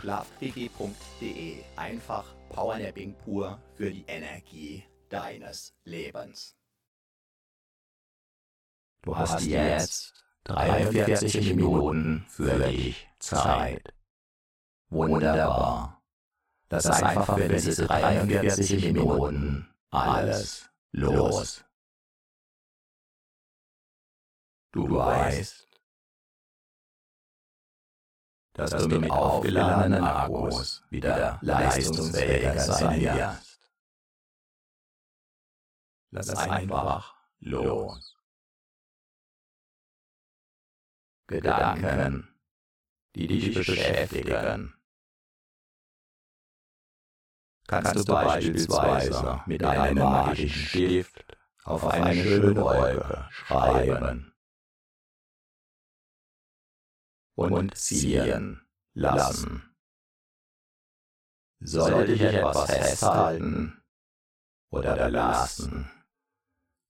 schlafpg.de. Einfach Powernapping pur für die Energie deines Lebens. Du hast jetzt 43 Minuten für dich Zeit. Wunderbar. Lass einfach für diese 43 Minuten alles los. Du weißt, dass du mit aufgeladenen Akkus wieder leistungsfähiger sein wirst. Lass einfach los. Gedanken, die dich beschäftigen. Kannst du beispielsweise mit einem magischen Stift auf eine schöne Wolke schreiben und ziehen lassen. Sollte dich etwas festhalten oder belasten,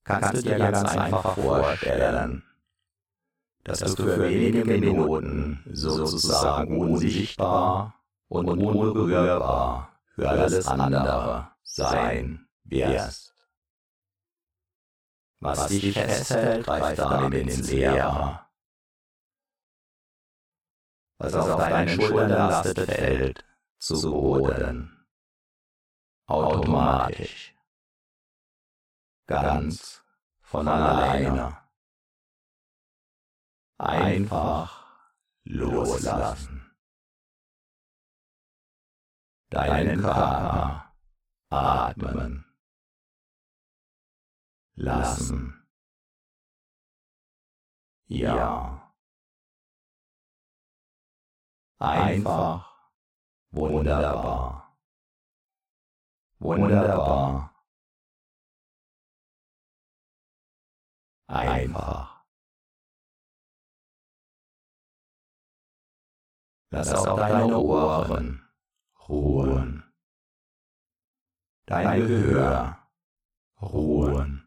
kannst du dir ganz einfach vorstellen, dass du für wenige Minuten sozusagen unsichtbar und unberührbar für alles andere sein wirst. Was dich festhält, greift damit ins Leere was auf deinen Schultern lastet, fällt zu Boden. Automatisch. Ganz von alleine. Einfach loslassen. Deinen Körper atmen. Lassen. Ja. Einfach wunderbar. Wunderbar. Einfach. Lass auch deine Ohren ruhen. Dein Gehör ruhen.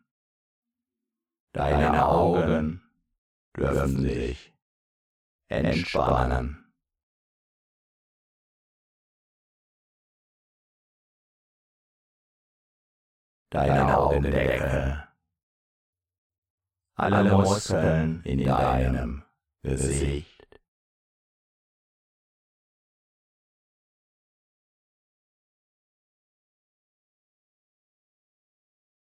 Deine Augen dürfen sich entspannen. Deine Augendecke, alle Muskeln in deinem Gesicht.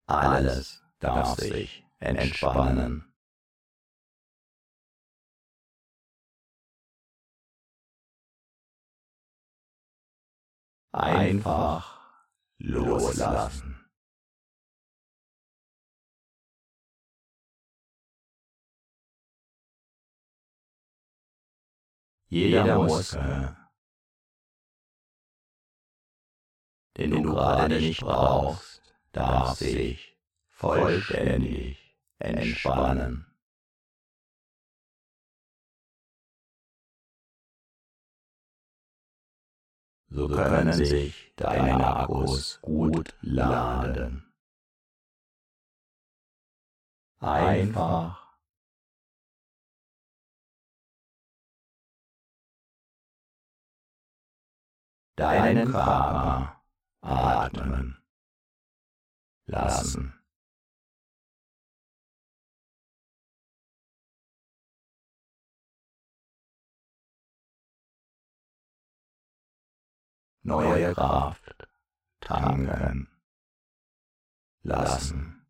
Alles darf sich entspannen. Einfach loslassen. Jeder Muskel, den du gerade nicht brauchst, darf sich vollständig entspannen. So können sich deine Akkus gut laden. Einfach deinen Körper atmen lassen. Neue Kraft tanken lassen.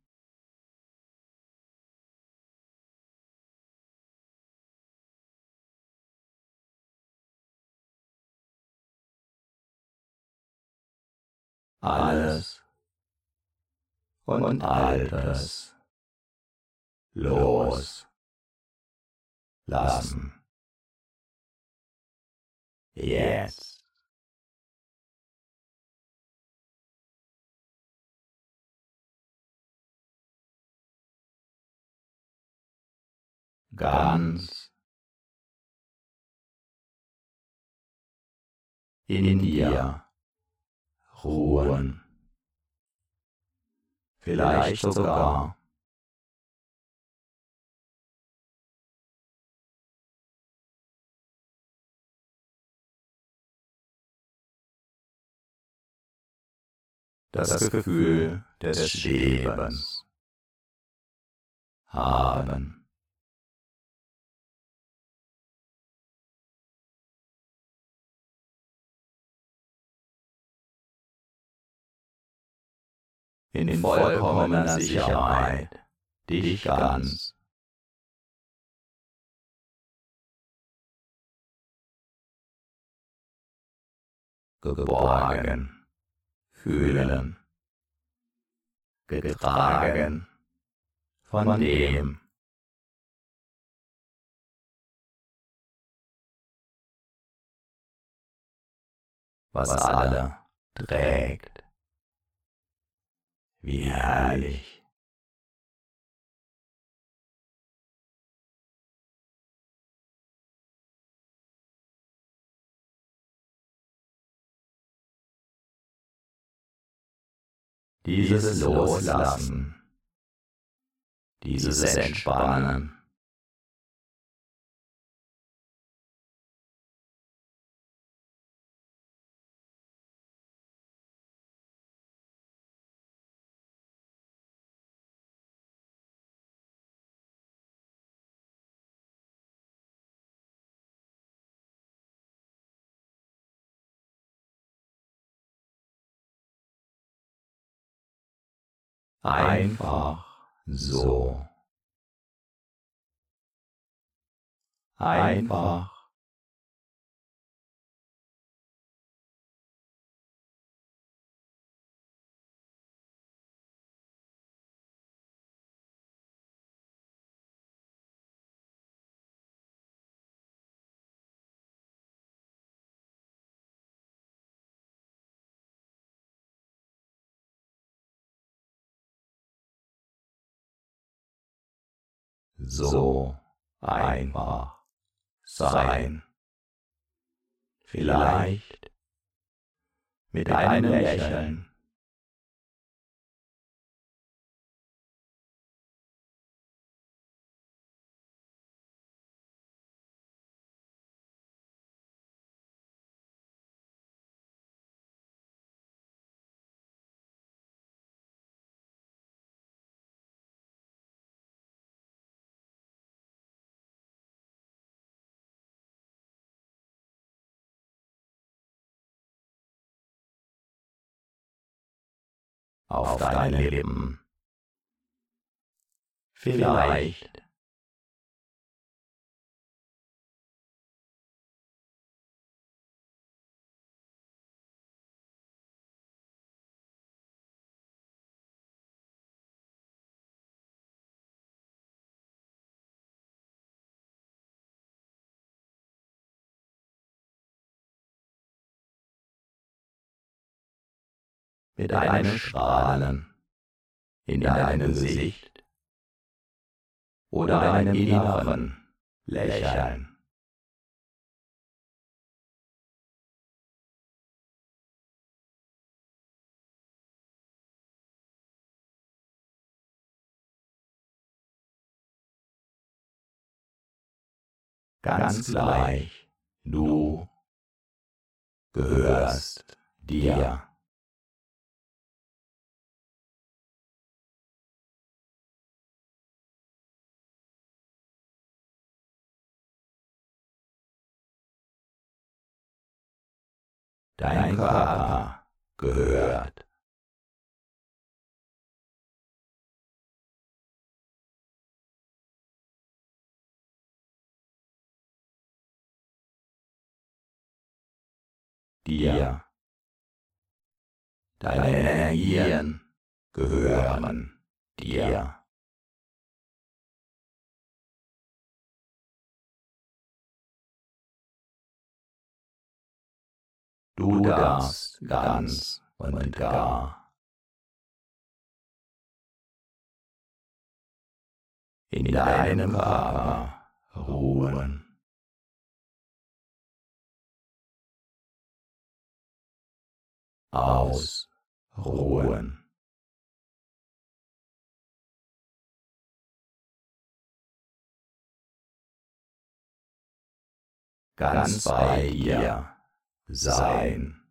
Alles und Altes los lassen. Jetzt. Ganz in dir ruhen. Vielleicht sogar das Gefühl des Schwebens haben. In vollkommener Sicherheit. Dich ganz. Geborgen. Fühlen, getragen. Von dem, was alle trägt. Wie herrlich. Dieses Loslassen, dieses Entspannen. Einfach so. Einfach so einfach sein. Vielleicht mit einem Lächeln. Auf deine Lippen. Vielleicht mit einem Strahlen in deinem Gesicht oder einem inneren Lächeln. Ganz gleich, du gehörst dir. Dein Körper gehört dir. Deine Energien gehören dir. Du darfst ganz und gar in deinem Körper ruhen. Ausruhen. Ganz bei dir sein.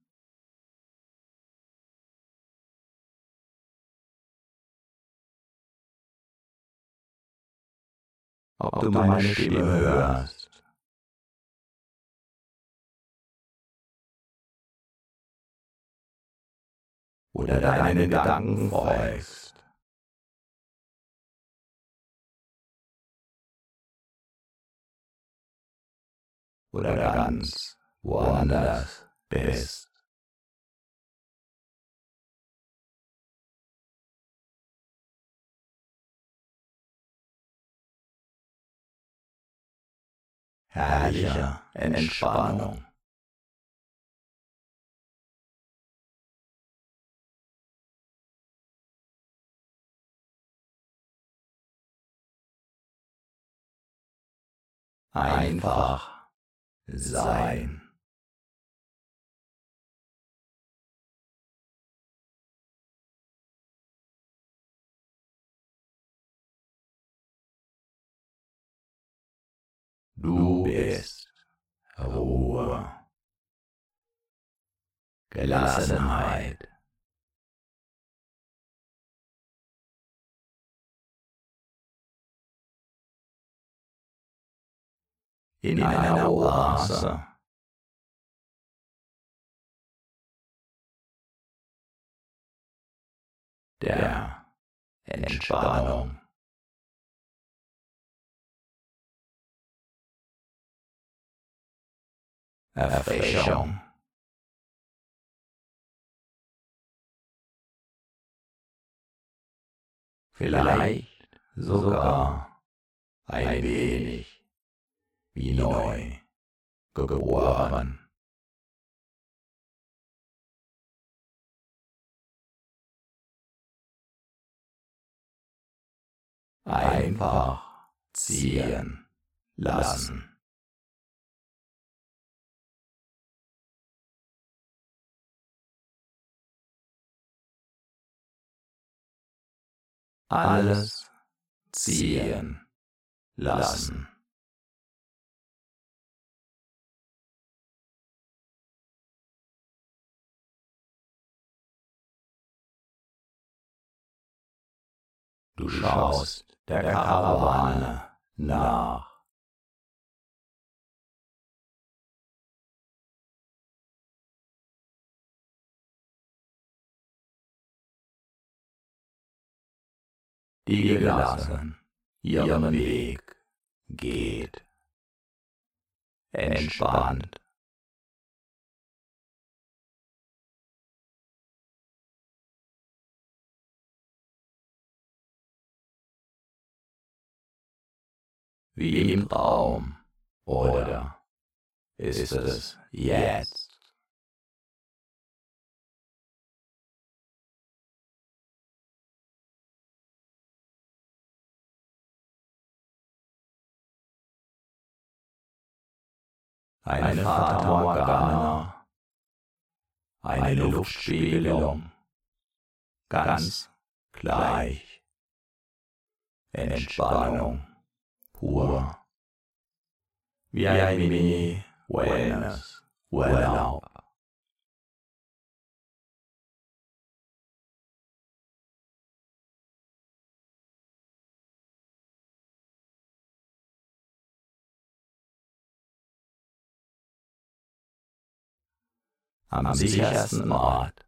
Ob du meine Stimme hörst. Oder deinen Gedanken folgst. Oder ganz woanders bist. Herrliche Entspannung. Einfach sein. Du bist Ruhe, Gelassenheit. In einer Oase. Der Entspannung. Erfrischung. Vielleicht sogar ein wenig wie neu geboren. Einfach ziehen lassen. Alles ziehen lassen. Du schaust der Karawane nach. Die gelassen ihren Weg geht. Entspannt. Wie im Traum, oder ist es jetzt? Eine Fata Morgana, eine Luftspiegelung, ganz gleich. Entspannung. Pur, wie ein Mini-Wellness-Urlaub. Am sichersten Ort.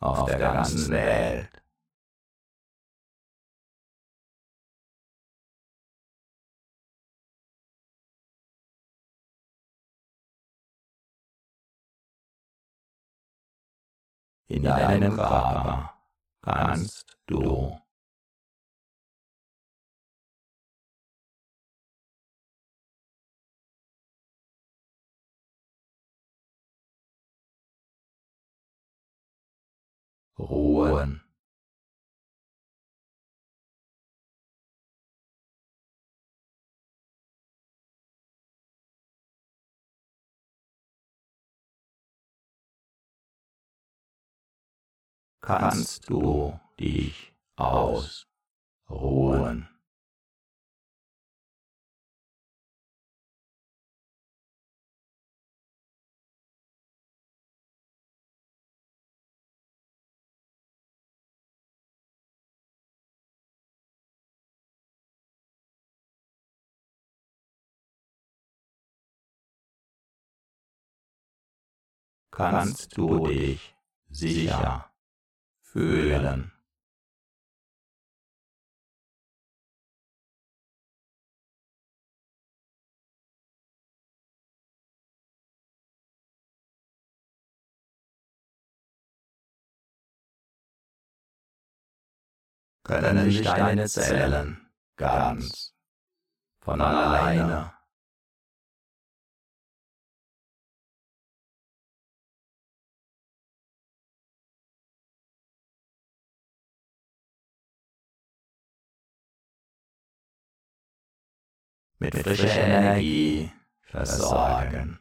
Auf der ganzen Welt. In deinem Körper kannst du ruhen. Kannst du dich ausruhen? Kannst du dich sicher fühlen. Können sich deine Zellen ganz von alleine mit frischer Energie versorgen.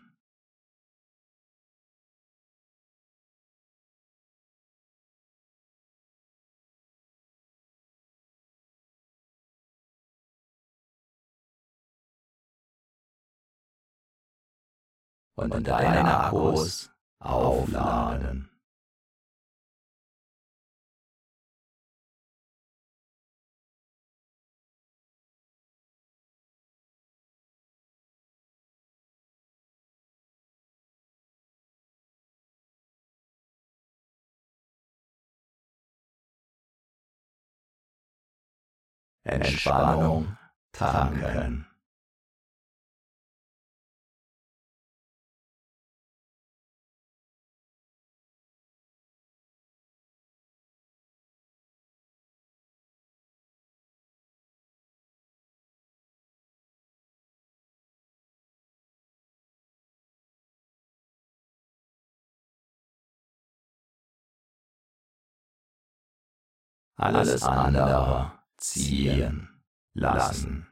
Und deine Akkus aufladen. Entspannung tanken. Alles andere ziehen lassen.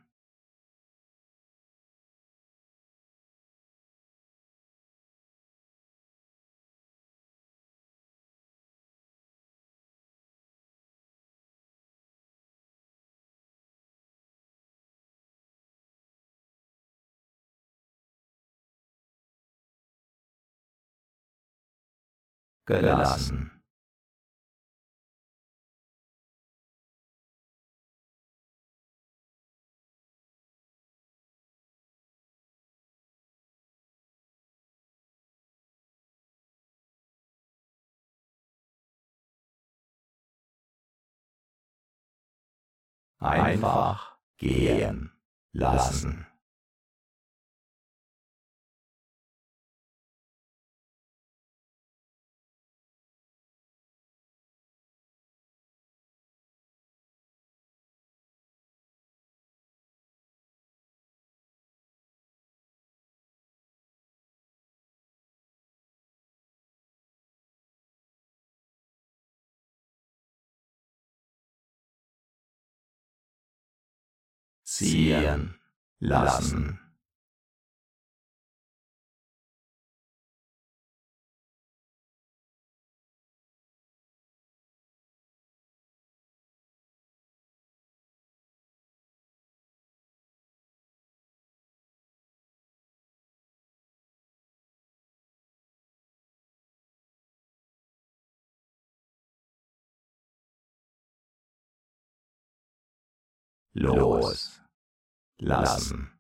gelassen. Einfach gehen lassen. Ziehen lassen. los lassen.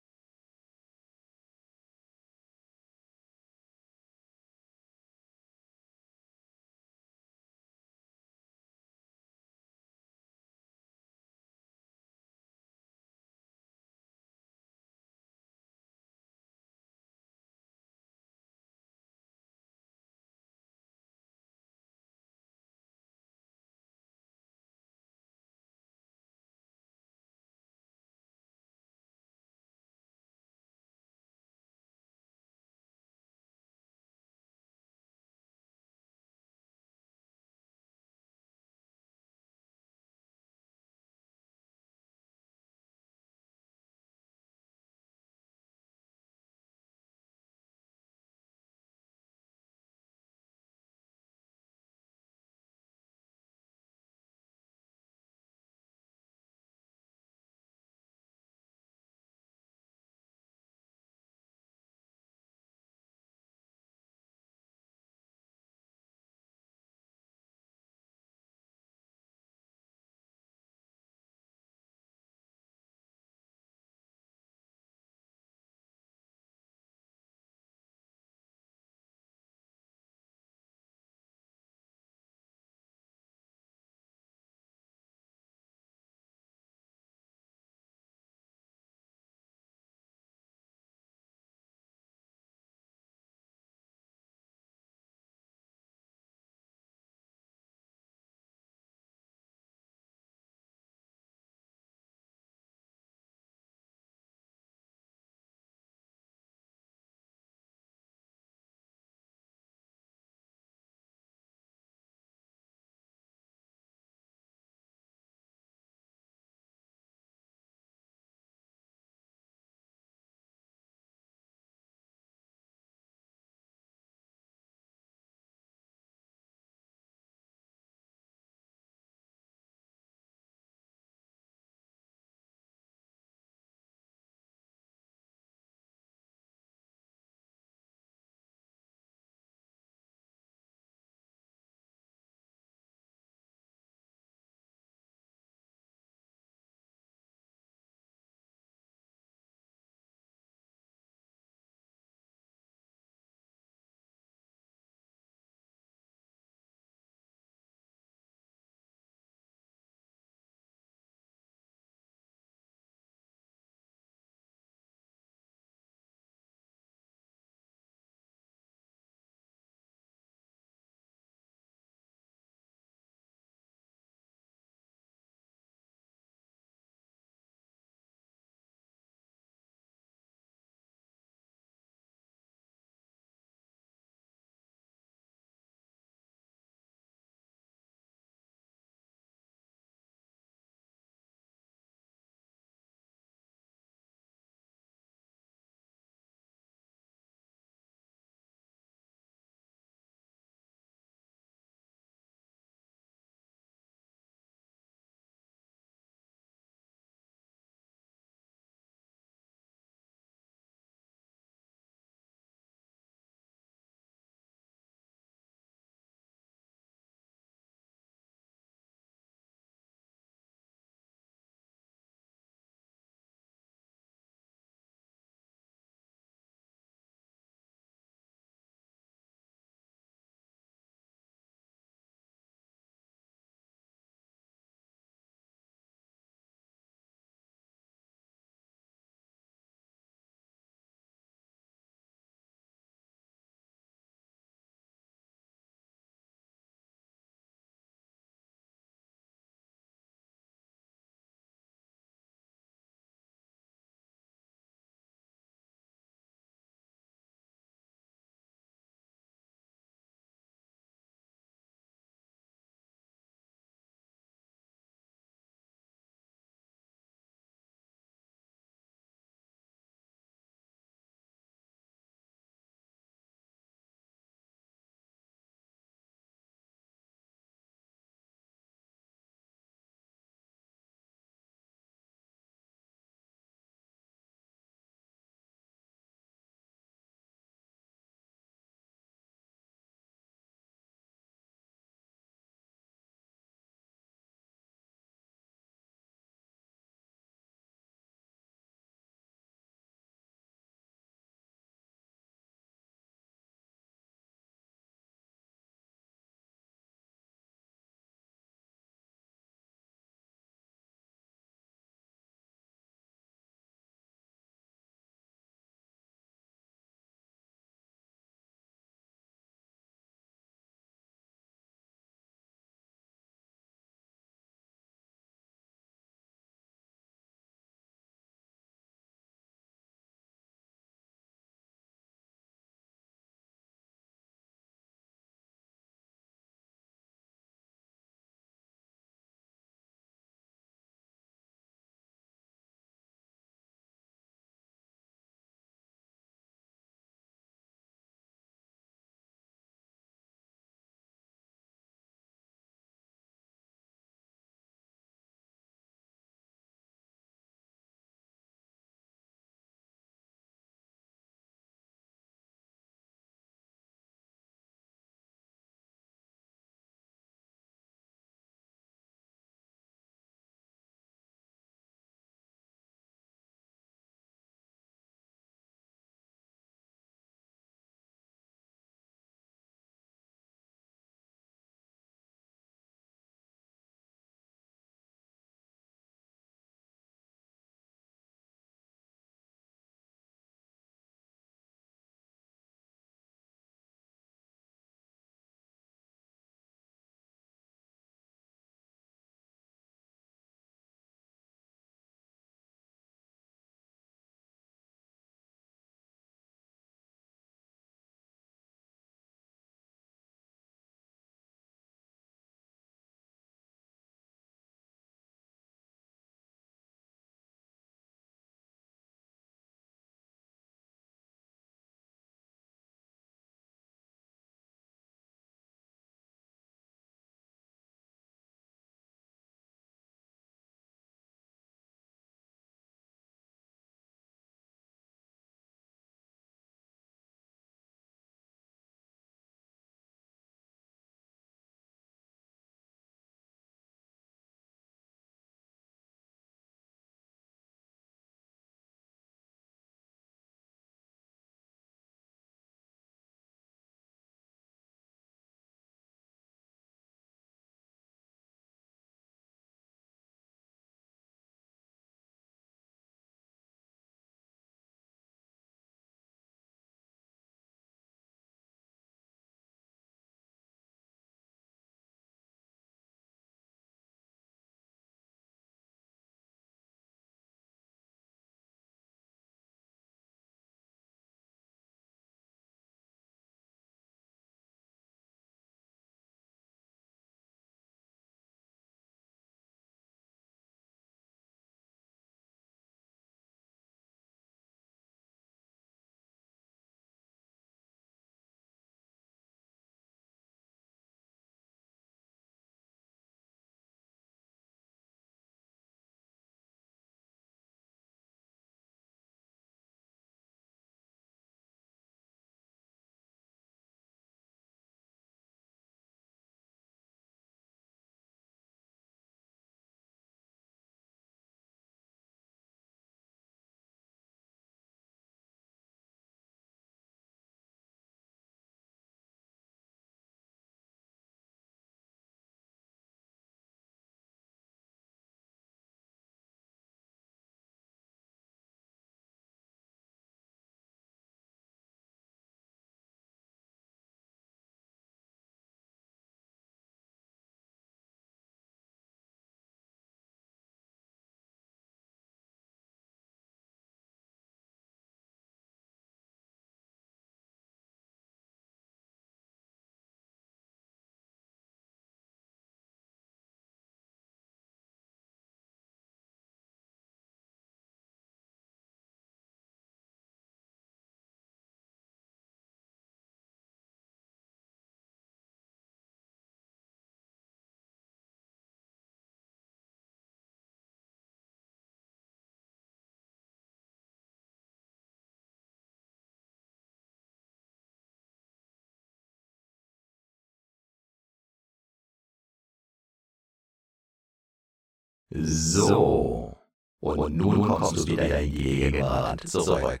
So. Und nun kommst du wieder in die Gegenwart zurück.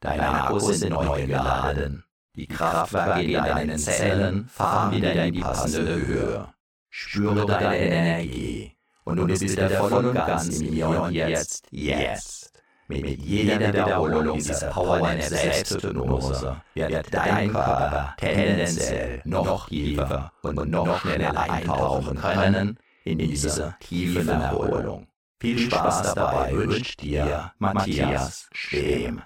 Deine Akkus sind neu geladen. Die Kraftwerke in deinen Zellen fahren wieder in die passende Höhe. Spüre deine Energie. Und du bist wieder voll und ganz im Hier und Jetzt. Jetzt. Mit jeder Wiederholung dieser Powernap Selbsthypnose wird dein Körper tendenziell noch tiefer und noch schneller eintauchen können in diese tiefe Erholung. Viel Spaß dabei wünscht dir Matthias Schwem.